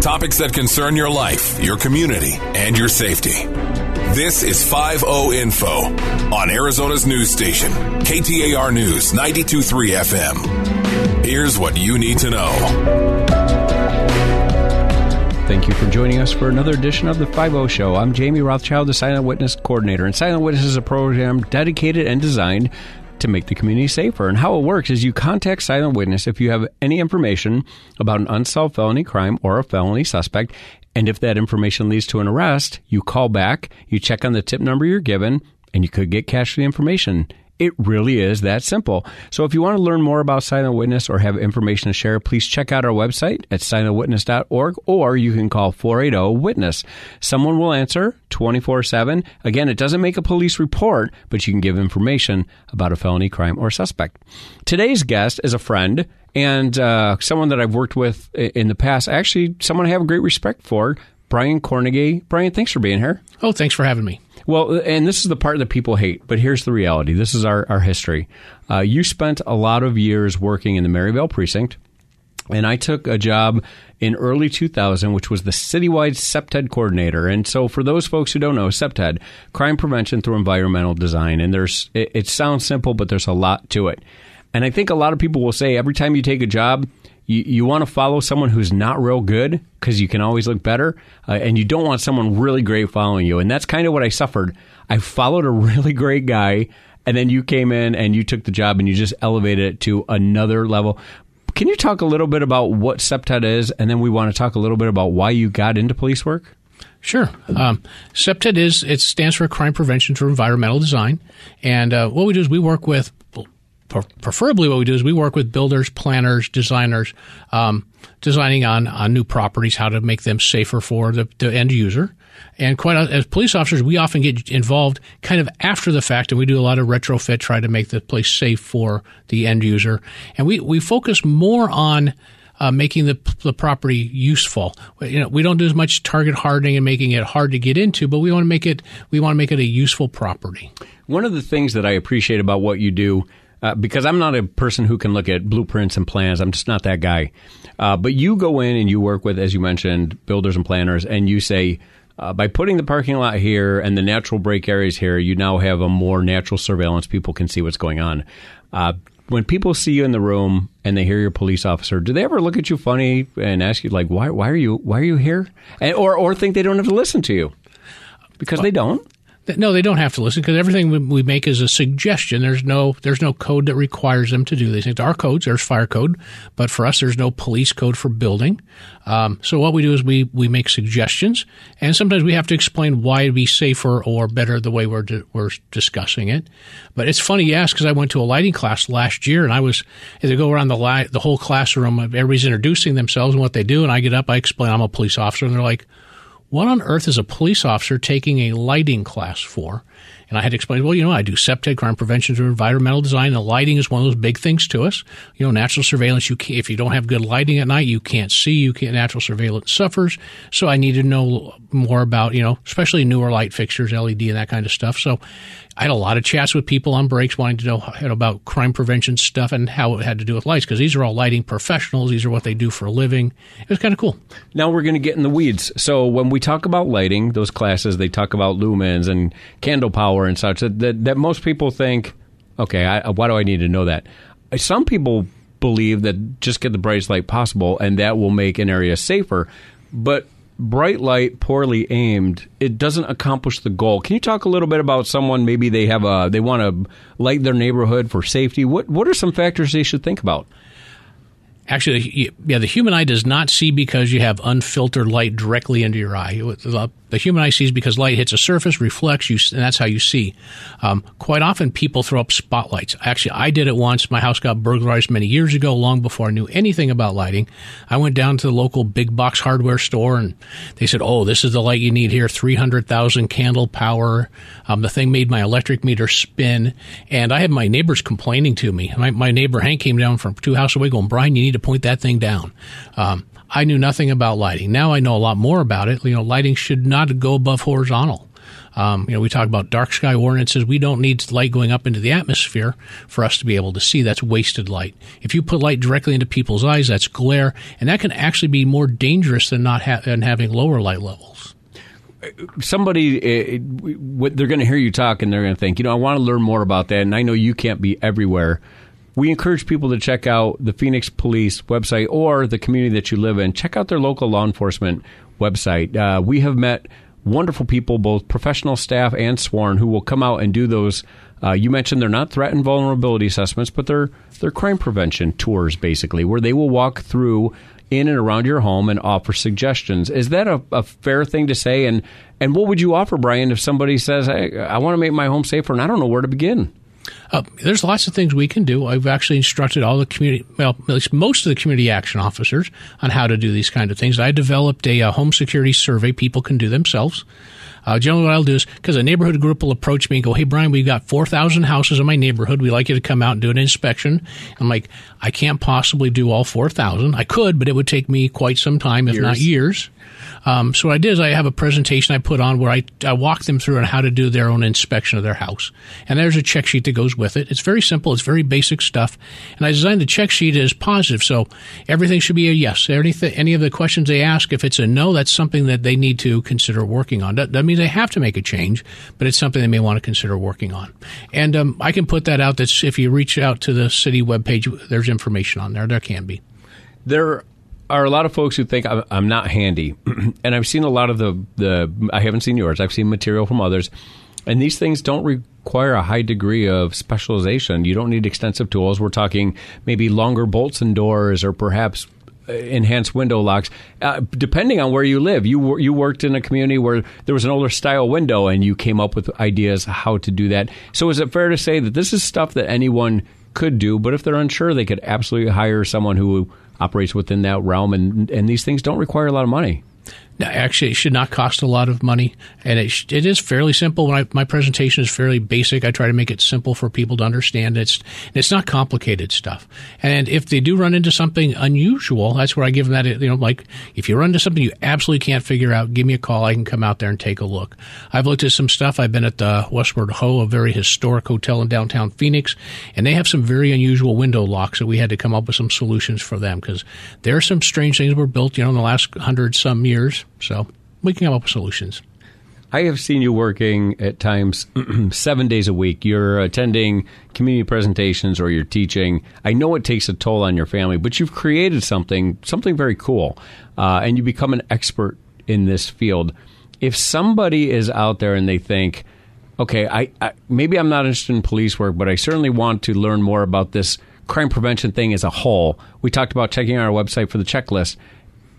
Topics that concern your life, your community, and your safety. This is 5 Info on Arizona's news station, KTAR News 923 FM. Here's what you need to know. Thank you for joining us for another edition of the 5 Show. I'm Jamie Rothschild, the Silent Witness Coordinator. And Silent Witness is a program dedicated and designed to make the community safer. And how it works is you contact Silent Witness if you have any information about an unsolved felony crime or a felony suspect. And if that information leads to an arrest, you call back, you check on the tip number you're given, and you could get cash for the information. It really is that simple. So if you want to learn more about Silent Witness or have information to share, please check out our website at silentwitness.org or you can call 480 Witness. Someone will answer 24 7. Again, it doesn't make a police report, but you can give information about a felony crime or suspect. Today's guest is a friend and uh, someone that I've worked with in the past. Actually, someone I have great respect for, Brian Cornegay. Brian, thanks for being here. Oh, thanks for having me. Well, and this is the part that people hate, but here's the reality. This is our, our history. Uh, you spent a lot of years working in the Maryvale precinct, and I took a job in early 2000, which was the citywide CPTED coordinator. And so, for those folks who don't know, CPTED, crime prevention through environmental design. And there's it, it sounds simple, but there's a lot to it. And I think a lot of people will say every time you take a job, you, you want to follow someone who's not real good because you can always look better, uh, and you don't want someone really great following you. And that's kind of what I suffered. I followed a really great guy, and then you came in and you took the job and you just elevated it to another level. Can you talk a little bit about what CPTED is, and then we want to talk a little bit about why you got into police work? Sure. Um, is it stands for Crime Prevention through Environmental Design, and uh, what we do is we work with preferably what we do is we work with builders, planners, designers, um, designing on, on new properties, how to make them safer for the, the end user. And quite as police officers, we often get involved kind of after the fact, and we do a lot of retrofit, try to make the place safe for the end user. And we, we focus more on uh, making the, the property useful. You know, we don't do as much target hardening and making it hard to get into, but we want to make it we want to make it a useful property. One of the things that I appreciate about what you do uh, because I'm not a person who can look at blueprints and plans. I'm just not that guy. Uh, but you go in and you work with, as you mentioned, builders and planners, and you say, uh, by putting the parking lot here and the natural break areas here, you now have a more natural surveillance. People can see what's going on. Uh, when people see you in the room and they hear your police officer, do they ever look at you funny and ask you like, "Why? Why are you? Why are you here?" And, or or think they don't have to listen to you because well, they don't. No, they don't have to listen because everything we make is a suggestion. There's no there's no code that requires them to do these things. Our codes, there's fire code, but for us, there's no police code for building. Um, so what we do is we we make suggestions, and sometimes we have to explain why it'd be safer or better the way we're di- we're discussing it. But it's funny ask because I went to a lighting class last year, and I was they go around the li- the whole classroom, everybody's introducing themselves and what they do, and I get up, I explain I'm a police officer, and they're like what on earth is a police officer taking a lighting class for? And I had to explain, well, you know, I do CPTED, crime prevention through environmental design, and lighting is one of those big things to us. You know, natural surveillance, you if you don't have good lighting at night, you can't see, you can't, natural surveillance suffers. So I needed to know more about, you know, especially newer light fixtures, LED and that kind of stuff. So I had a lot of chats with people on breaks wanting to know about crime prevention stuff and how it had to do with lights because these are all lighting professionals. These are what they do for a living. It was kind of cool. Now we're going to get in the weeds. So when we talk about lighting, those classes, they talk about lumens and candle power and such that, that, that most people think, okay, I, why do I need to know that? Some people believe that just get the brightest light possible and that will make an area safer. But bright light poorly aimed it doesn't accomplish the goal can you talk a little bit about someone maybe they have a they want to light their neighborhood for safety what what are some factors they should think about Actually, yeah, the human eye does not see because you have unfiltered light directly into your eye. The human eye sees because light hits a surface, reflects, you, and that's how you see. Um, quite often, people throw up spotlights. Actually, I did it once. My house got burglarized many years ago, long before I knew anything about lighting. I went down to the local big box hardware store, and they said, "Oh, this is the light you need here. Three hundred thousand candle power." Um, the thing made my electric meter spin, and I had my neighbors complaining to me. My, my neighbor Hank came down from two houses away, going, "Brian, you need to point that thing down." Um, I knew nothing about lighting. Now I know a lot more about it. You know, lighting should not go above horizontal. Um, you know, we talk about dark sky ordinances. We don't need light going up into the atmosphere for us to be able to see. That's wasted light. If you put light directly into people's eyes, that's glare, and that can actually be more dangerous than not ha- than having lower light levels somebody eh, they're going to hear you talk and they're going to think, you know, I want to learn more about that, and I know you can't be everywhere. We encourage people to check out the Phoenix Police website or the community that you live in. Check out their local law enforcement website. Uh, we have met wonderful people, both professional staff and sworn, who will come out and do those. Uh, you mentioned they're not threat and vulnerability assessments, but they're they're crime prevention tours, basically, where they will walk through in and around your home and offer suggestions. Is that a, a fair thing to say? And and what would you offer, Brian, if somebody says, "Hey, I want to make my home safer, and I don't know where to begin"? Uh, there's lots of things we can do. I've actually instructed all the community, well, at least most of the community action officers on how to do these kind of things. I developed a, a home security survey people can do themselves. Uh, generally, what I'll do is because a neighborhood group will approach me and go, "Hey, Brian, we've got four thousand houses in my neighborhood. We'd like you to come out and do an inspection." I'm like, "I can't possibly do all four thousand. I could, but it would take me quite some time, if years. not years." Um, so what I did is I have a presentation I put on where I, I walk them through on how to do their own inspection of their house. And there's a check sheet that goes with it. It's very simple. It's very basic stuff. And I designed the check sheet as positive. So everything should be a yes. Anything, any of the questions they ask, if it's a no, that's something that they need to consider working on. That, that means they have to make a change, but it's something they may want to consider working on. And um, I can put that out. That's if you reach out to the city webpage, there's information on there. There can be. There are a lot of folks who think I'm, I'm not handy, and I've seen a lot of the the. I haven't seen yours. I've seen material from others, and these things don't require a high degree of specialization. You don't need extensive tools. We're talking maybe longer bolts and doors, or perhaps uh, enhanced window locks, uh, depending on where you live. You you worked in a community where there was an older style window, and you came up with ideas how to do that. So, is it fair to say that this is stuff that anyone could do, but if they're unsure, they could absolutely hire someone who operates within that realm, and and these things don't require a lot of money. Actually, it should not cost a lot of money, and it, it is fairly simple. I, my presentation is fairly basic, I try to make it simple for people to understand. It's it's not complicated stuff. And if they do run into something unusual, that's where I give them that. You know, like if you run into something you absolutely can't figure out, give me a call. I can come out there and take a look. I've looked at some stuff. I've been at the Westward Ho, a very historic hotel in downtown Phoenix, and they have some very unusual window locks that we had to come up with some solutions for them because there are some strange things were built, you know, in the last hundred some years so we can come up with solutions. I have seen you working at times seven days a week. You're attending community presentations or you're teaching. I know it takes a toll on your family, but you've created something, something very cool, uh, and you become an expert in this field. If somebody is out there and they think, okay, I, I maybe I'm not interested in police work, but I certainly want to learn more about this crime prevention thing as a whole. We talked about checking our website for the checklist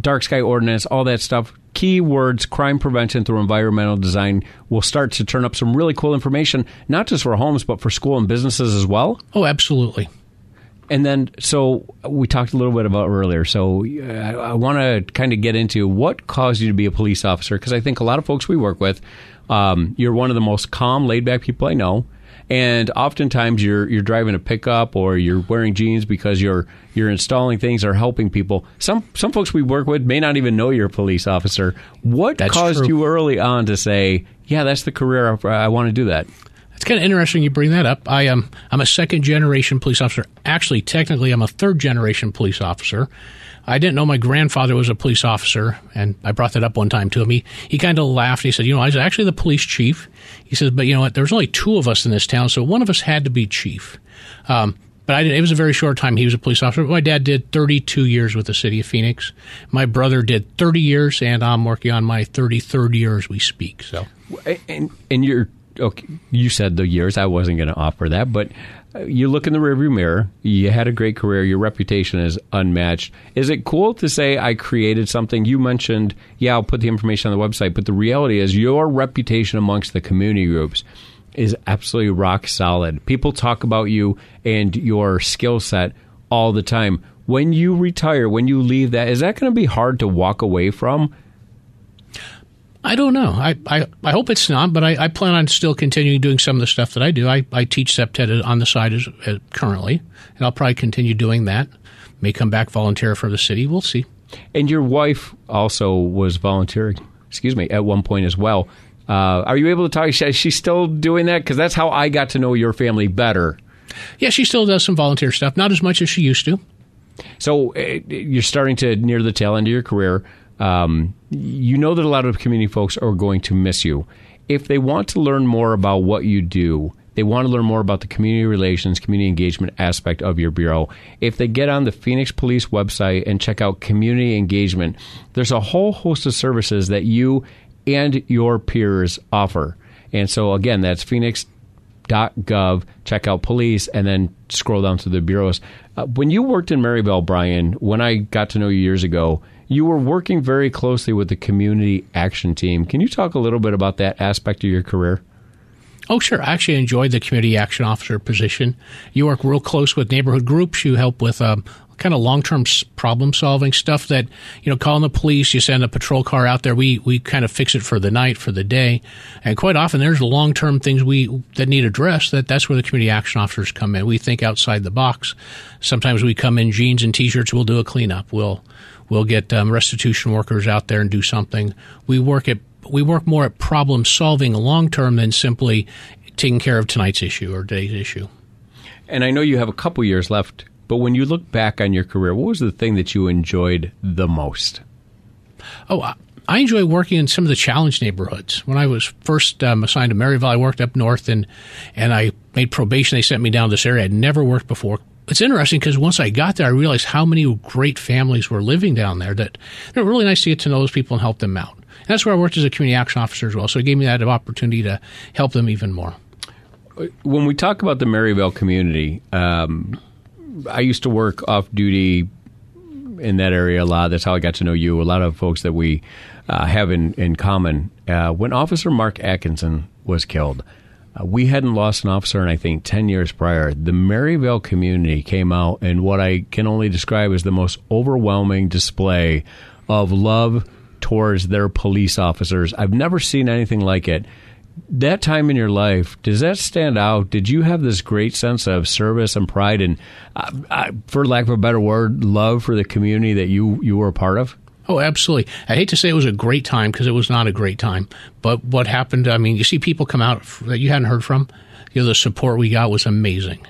dark sky ordinance, all that stuff. Keywords, crime prevention through environmental design will start to turn up some really cool information, not just for homes, but for school and businesses as well. Oh, absolutely. And then, so we talked a little bit about earlier. So I, I want to kind of get into what caused you to be a police officer because I think a lot of folks we work with, um, you're one of the most calm, laid back people I know and oftentimes you're you're driving a pickup or you're wearing jeans because you're you're installing things or helping people. Some some folks we work with may not even know you're a police officer. What that's caused true. you early on to say, "Yeah, that's the career I, I want to do that"? It's kind of interesting you bring that up. I am I'm a second generation police officer. Actually, technically, I'm a third generation police officer. I didn't know my grandfather was a police officer, and I brought that up one time to him. He, he kind of laughed. He said, You know, I was actually the police chief. He says, But you know what? There's only two of us in this town, so one of us had to be chief. Um, but I, it was a very short time he was a police officer. My dad did 32 years with the city of Phoenix. My brother did 30 years, and I'm working on my 33rd year as we speak. So, and, and you're okay, you said the years. I wasn't going to offer that, but uh, you look in the rearview mirror. You had a great career. Your reputation is unmatched. Is it cool to say I created something? You mentioned, yeah, I'll put the information on the website, but the reality is your reputation amongst the community groups is absolutely rock solid. People talk about you and your skill set all the time. When you retire, when you leave that, is that going to be hard to walk away from? I don't know. I, I, I hope it's not, but I, I, plan on still continuing doing some of the stuff that I do. I, I teach CPTED on the side as, as currently, and I'll probably continue doing that. May come back volunteer for the city. We'll see. And your wife also was volunteering, excuse me, at one point as well. Uh, are you able to talk? Is she still doing that? Because that's how I got to know your family better. Yeah, she still does some volunteer stuff, not as much as she used to. So uh, you're starting to near the tail end of your career. Um, you know that a lot of community folks are going to miss you. If they want to learn more about what you do, they want to learn more about the community relations, community engagement aspect of your bureau. If they get on the Phoenix Police website and check out community engagement, there's a whole host of services that you and your peers offer. And so, again, that's phoenix.gov, check out police, and then scroll down to the bureaus. Uh, when you worked in Maryvale, Brian, when I got to know you years ago, you were working very closely with the community action team. Can you talk a little bit about that aspect of your career? Oh, sure. I actually enjoyed the community action officer position. You work real close with neighborhood groups. You help with um, kind of long term problem solving stuff that, you know, calling the police, you send a patrol car out there. We, we kind of fix it for the night, for the day. And quite often there's long term things we that need addressed that that's where the community action officers come in. We think outside the box. Sometimes we come in jeans and t shirts. We'll do a cleanup. We'll, we'll get um, restitution workers out there and do something. We work at we work more at problem solving long term than simply taking care of tonight's issue or today's issue. And I know you have a couple years left, but when you look back on your career, what was the thing that you enjoyed the most? Oh, I enjoy working in some of the challenged neighborhoods. When I was first um, assigned to Maryvale, I worked up north and and I made probation. They sent me down to this area I'd never worked before. It's interesting because once I got there, I realized how many great families were living down there. That they're really nice to get to know those people and help them out. And that's where I worked as a community action officer as well. So it gave me that opportunity to help them even more. When we talk about the Maryvale community, um, I used to work off duty in that area a lot. That's how I got to know you. A lot of folks that we uh, have in, in common. Uh, when Officer Mark Atkinson was killed, uh, we hadn't lost an officer in, I think, 10 years prior. The Maryvale community came out in what I can only describe as the most overwhelming display of love towards their police officers. I've never seen anything like it. That time in your life, does that stand out? Did you have this great sense of service and pride and, uh, uh, for lack of a better word, love for the community that you, you were a part of? Oh, absolutely. I hate to say it was a great time because it was not a great time. But what happened, I mean, you see people come out that you hadn't heard from. You know, the support we got was amazing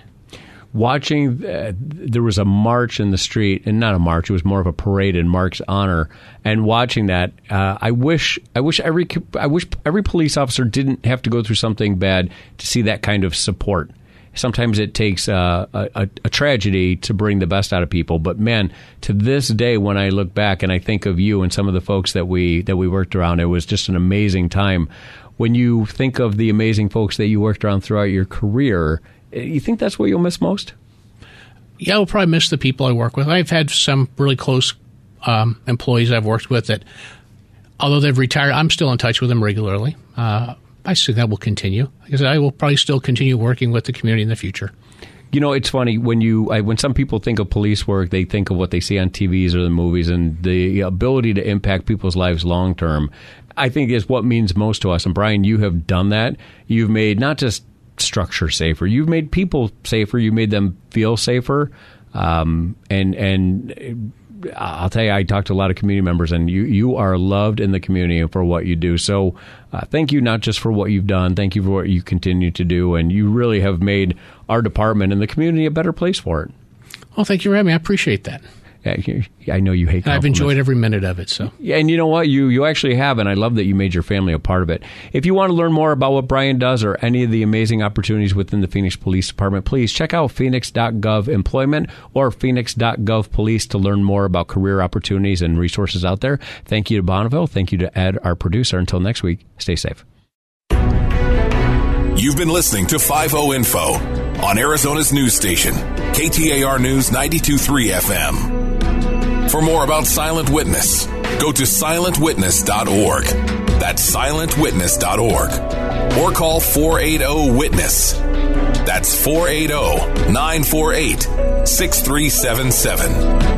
watching uh, there was a march in the street and not a march it was more of a parade in Mark's honor and watching that uh, I wish I wish every I wish every police officer didn't have to go through something bad to see that kind of support. Sometimes it takes uh, a, a, tragedy to bring the best out of people but man to this day when I look back and I think of you and some of the folks that we that we worked around it was just an amazing time. When you think of the amazing folks that you worked around throughout your career you think that's what you'll miss most? Yeah, I'll probably miss the people I work with. I've had some really close um, employees I've worked with that, although they've retired, I'm still in touch with them regularly. Uh, I think that will continue. Because I will probably still continue working with the community in the future. You know, it's funny when you I, when some people think of police work, they think of what they see on TVs or the movies, and the ability to impact people's lives long term. I think is what means most to us. And Brian, you have done that. You've made not just structure safer. You've made people safer. You made them feel safer. Um, and and I'll tell you, I talked to a lot of community members, and you you are loved in the community for what you do. So, uh, thank you not just for what you've done, thank you for what you continue to do, and you really have made our department and the community a better place for it. Well, thank you for having me. I appreciate that. I know you hate. I've enjoyed every minute of it. So yeah, and you know what? You you actually have, and I love that you made your family a part of it. If you want to learn more about what Brian does or any of the amazing opportunities within the Phoenix Police Department, please check out phoenix.gov employment or phoenix.gov police to learn more about career opportunities and resources out there. Thank you to Bonneville. Thank you to Ed, our producer. Until next week, stay safe. You've been listening to 5 Info on Arizona's news station, KTAR News 923 FM. For more about Silent Witness, go to silentwitness.org. That's silentwitness.org. Or call 480 Witness. That's 480 948 6377.